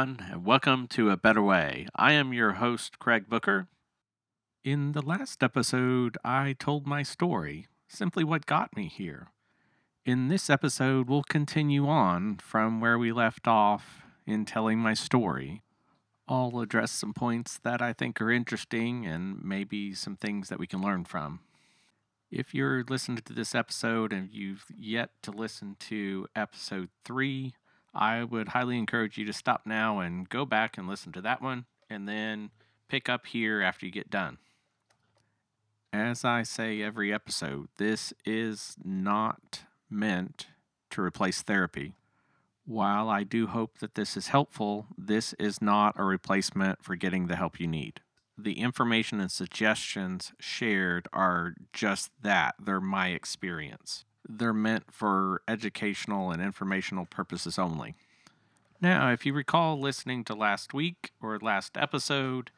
everyone, and welcome to A Better Way. I am your host, Craig Booker. In the last episode, I told my story, simply what got me here. In this episode, we'll continue on from where we left off in telling my story. I'll address some points that I think are interesting and maybe some things that we can learn from. If you're listening to this episode and you've yet to listen to episode three, I would highly encourage you to stop now and go back and listen to that one and then pick up here after you get done. As I say every episode, this is not meant to replace therapy. While I do hope that this is helpful, this is not a replacement for getting the help you need. The information and suggestions shared are just that they're my experience they're meant for educational and informational purposes only. Now, if you recall listening to last week or last episode,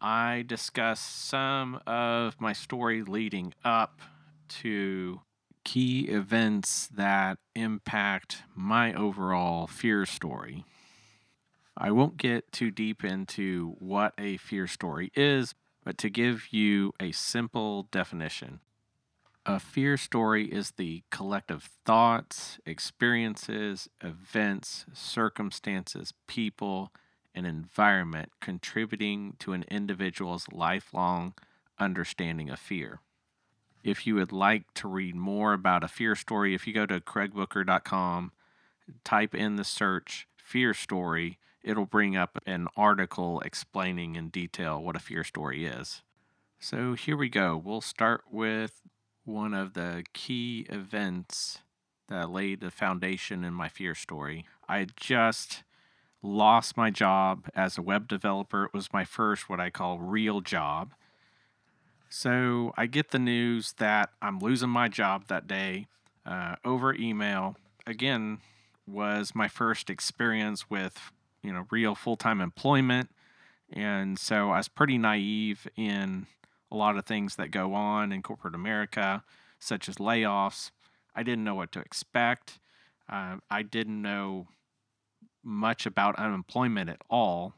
I discussed some of my story leading up to key events that impact my overall fear story. I won't get too deep into what a fear story is, but to give you a simple definition, a fear story is the collective thoughts, experiences, events, circumstances, people, and environment contributing to an individual's lifelong understanding of fear. If you would like to read more about a fear story, if you go to craigbooker.com, type in the search fear story, it'll bring up an article explaining in detail what a fear story is. So here we go. We'll start with one of the key events that laid the foundation in my fear story. I just lost my job as a web developer. It was my first, what I call, real job. So I get the news that I'm losing my job that day uh, over email. Again, was my first experience with you know real full time employment, and so I was pretty naive in a lot of things that go on in corporate America, such as layoffs. I didn't know what to expect. Uh, I didn't know much about unemployment at all.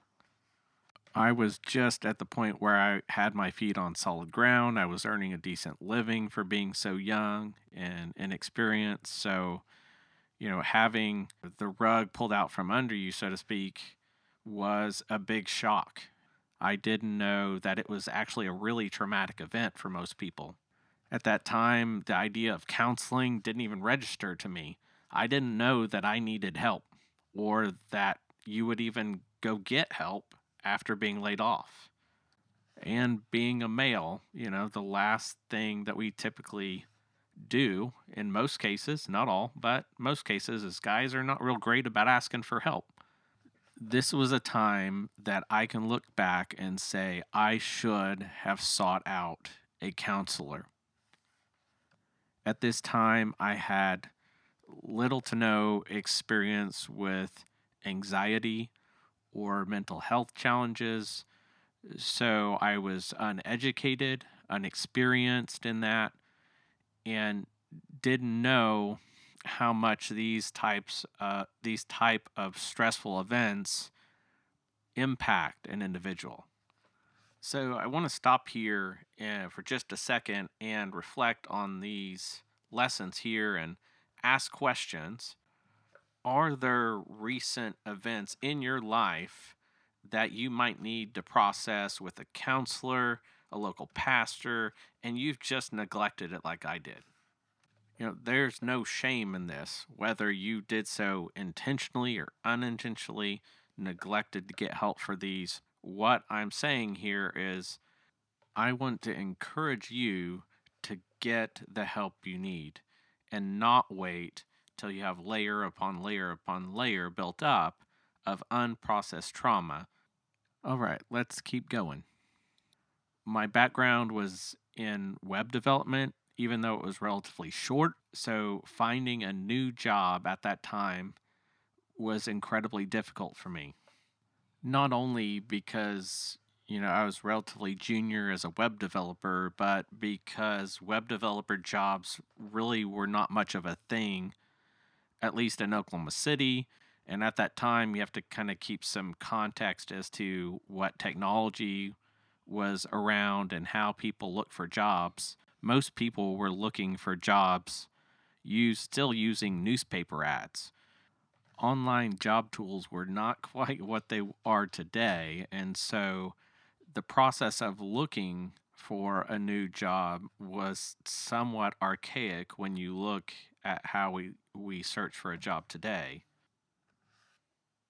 I was just at the point where I had my feet on solid ground. I was earning a decent living for being so young and inexperienced. So, you know, having the rug pulled out from under you, so to speak, was a big shock. I didn't know that it was actually a really traumatic event for most people. At that time, the idea of counseling didn't even register to me. I didn't know that I needed help or that you would even go get help after being laid off. And being a male, you know, the last thing that we typically do in most cases, not all, but most cases, is guys are not real great about asking for help this was a time that I can look back and say I should have sought out a counselor. At this time, I had little to no experience with anxiety or mental health challenges. So I was uneducated, unexperienced in that, and didn't know how much these types uh, these type of stressful events impact an individual. So I want to stop here uh, for just a second and reflect on these lessons here and ask questions. Are there recent events in your life that you might need to process with a counselor, a local pastor, and you've just neglected it like I did? You know, there's no shame in this, whether you did so intentionally or unintentionally, neglected to get help for these. What I'm saying here is, I want to encourage you to get the help you need and not wait till you have layer upon layer upon layer built up of unprocessed trauma. All right, let's keep going. My background was in web development even though it was relatively short. So finding a new job at that time was incredibly difficult for me. Not only because, you know, I was relatively junior as a web developer, but because web developer jobs really were not much of a thing, at least in Oklahoma City. And at that time, you have to kind of keep some context as to what technology was around and how people look for jobs. Most people were looking for jobs use still using newspaper ads. Online job tools were not quite what they are today, and so the process of looking for a new job was somewhat archaic when you look at how we, we search for a job today.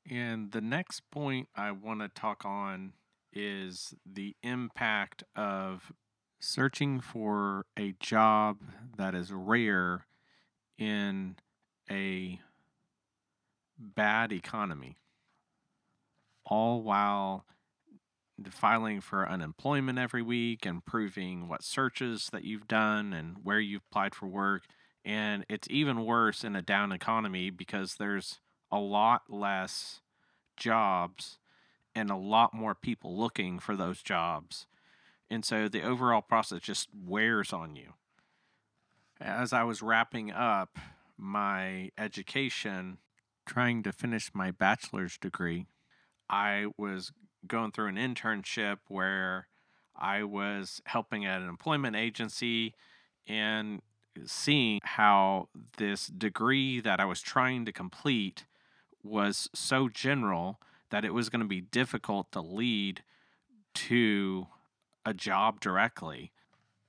And the next point I want to talk on is the impact of searching for a job that is rare in a bad economy, all while filing for unemployment every week and proving what searches that you've done and where you've applied for work. And it's even worse in a down economy because there's a lot less jobs and a lot more people looking for those jobs. And so the overall process just wears on you. As I was wrapping up my education, trying to finish my bachelor's degree, I was going through an internship where I was helping at an employment agency and seeing how this degree that I was trying to complete was so general that it was going to be difficult to lead to a job directly.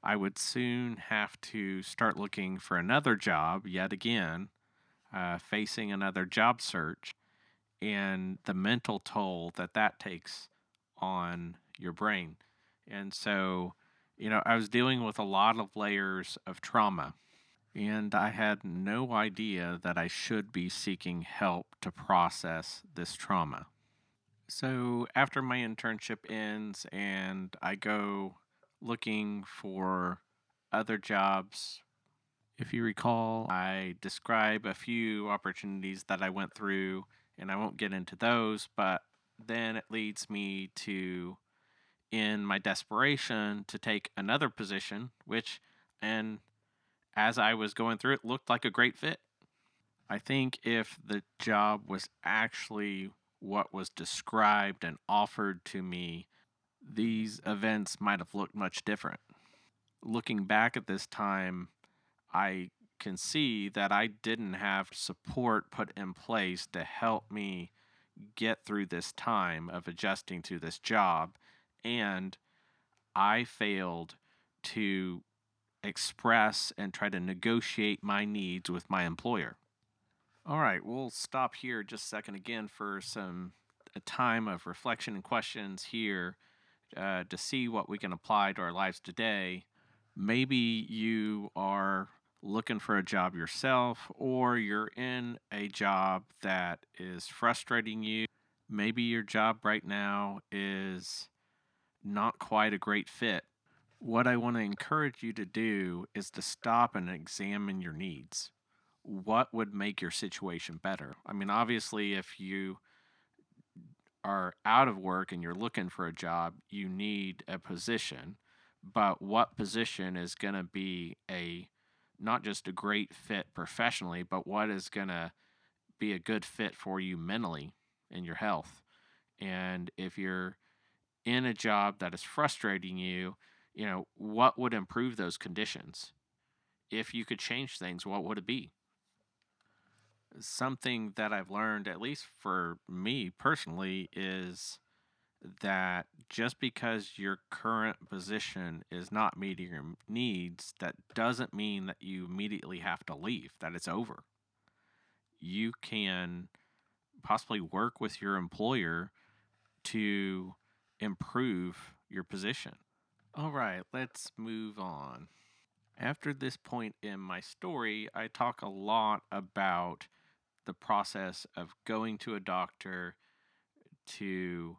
I would soon have to start looking for another job yet again, uh, facing another job search, and the mental toll that that takes on your brain. And so, you know, I was dealing with a lot of layers of trauma and I had no idea that I should be seeking help to process this trauma. So, after my internship ends and I go looking for other jobs, if you recall, I describe a few opportunities that I went through, and I won't get into those, but then it leads me to, in my desperation, to take another position, which, and as I was going through it, looked like a great fit. I think if the job was actually what was described and offered to me, these events might have looked much different. Looking back at this time, I can see that I didn't have support put in place to help me get through this time of adjusting to this job. And I failed to express and try to negotiate my needs with my employer. All right, we'll stop here just a second again for some a time of reflection and questions here uh, to see what we can apply to our lives today. Maybe you are looking for a job yourself, or you're in a job that is frustrating you. Maybe your job right now is not quite a great fit what I want to encourage you to do is to stop and examine your needs. What would make your situation better? I mean, obviously, if you are out of work and you're looking for a job, you need a position. But what position is going to be a not just a great fit professionally, but what is going to be a good fit for you mentally and your health? And if you're in a job that is frustrating you, you know, what would improve those conditions? If you could change things, what would it be? Something that I've learned, at least for me personally, is that just because your current position is not meeting your needs, that doesn't mean that you immediately have to leave, that it's over. You can possibly work with your employer to improve your position. All right, let's move on. After this point in my story, I talk a lot about the process of going to a doctor to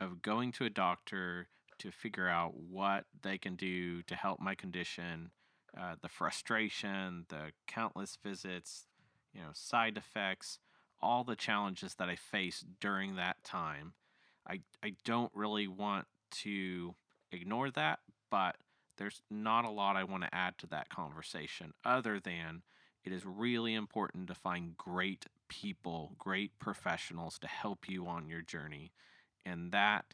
of going to a doctor to figure out what they can do to help my condition, uh, the frustration, the countless visits, you know, side effects, all the challenges that I faced during that time. I, I don't really want to ignore that, but there's not a lot I want to add to that conversation other than it is really important to find great people, great professionals to help you on your journey. And that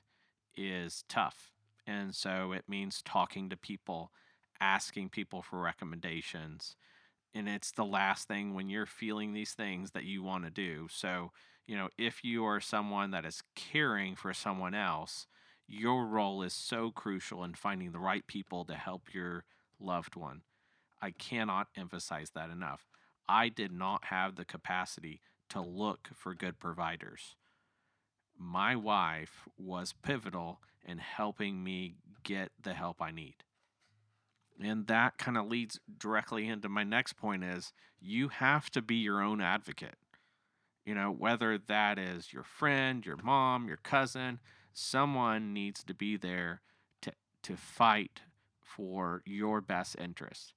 is tough. And so it means talking to people, asking people for recommendations. And it's the last thing when you're feeling these things that you want to do. So, you know, if you are someone that is caring for someone else, your role is so crucial in finding the right people to help your loved one. I cannot emphasize that enough. I did not have the capacity to look for good providers. My wife was pivotal in helping me get the help I need. And that kind of leads directly into my next point is you have to be your own advocate. You know, whether that is your friend, your mom, your cousin, someone needs to be there to to fight for your best interest.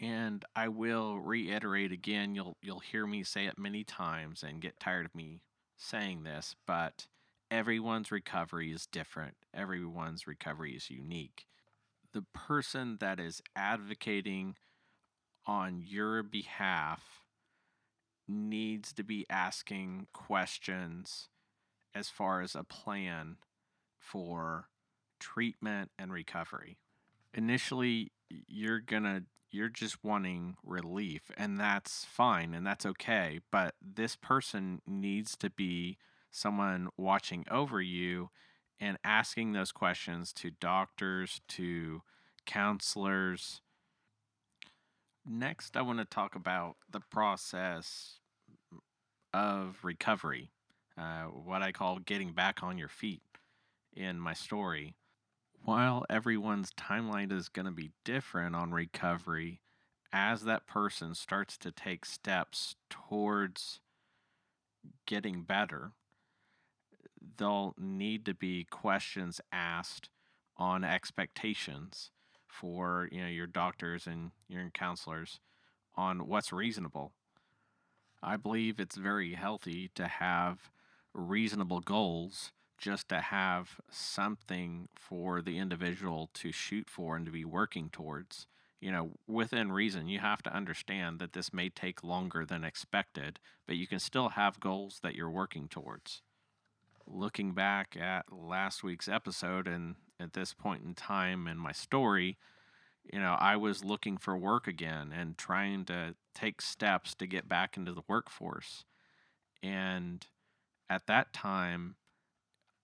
And I will reiterate again, you'll you'll hear me say it many times and get tired of me saying this, but everyone's recovery is different. Everyone's recovery is unique. The person that is advocating on your behalf needs to be asking questions as far as a plan for treatment and recovery. Initially, you're going to you're just wanting relief and that's fine and that's okay, but this person needs to be someone watching over you and asking those questions to doctors, to counselors. Next, I want to talk about the process of recovery, uh, what I call getting back on your feet in my story. While everyone's timeline is going to be different on recovery, as that person starts to take steps towards getting better, there'll need to be questions asked on expectations for you know your doctors and your counselors on what's reasonable. I believe it's very healthy to have reasonable goals just to have something for the individual to shoot for and to be working towards. You know, within reason, you have to understand that this may take longer than expected, but you can still have goals that you're working towards looking back at last week's episode and at this point in time in my story, you know, I was looking for work again and trying to take steps to get back into the workforce. And at that time,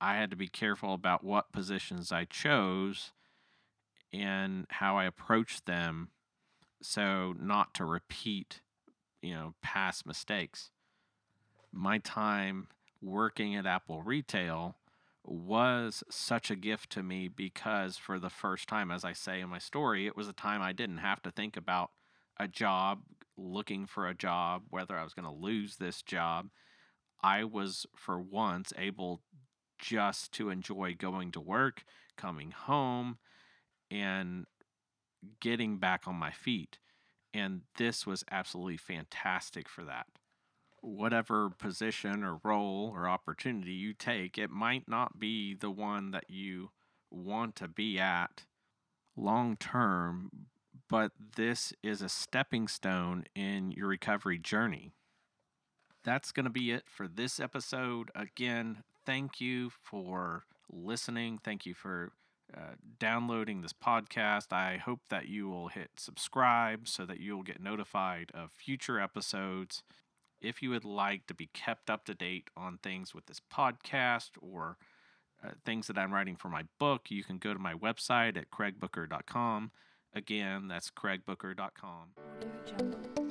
I had to be careful about what positions I chose and how I approached them so not to repeat, you know, past mistakes. My time working at Apple Retail was such a gift to me because for the first time, as I say in my story, it was a time I didn't have to think about a job, looking for a job, whether I was going to lose this job. I was, for once, able just to enjoy going to work, coming home, and getting back on my feet. And this was absolutely fantastic for that whatever position or role or opportunity you take, it might not be the one that you want to be at long term, but this is a stepping stone in your recovery journey. That's going to be it for this episode. Again, thank you for listening. Thank you for uh, downloading this podcast. I hope that you will hit subscribe so that you'll get notified of future episodes if you would like to be kept up to date on things with this podcast or uh, things that I'm writing for my book, you can go to my website at craigbooker.com. Again, that's craigbooker.com.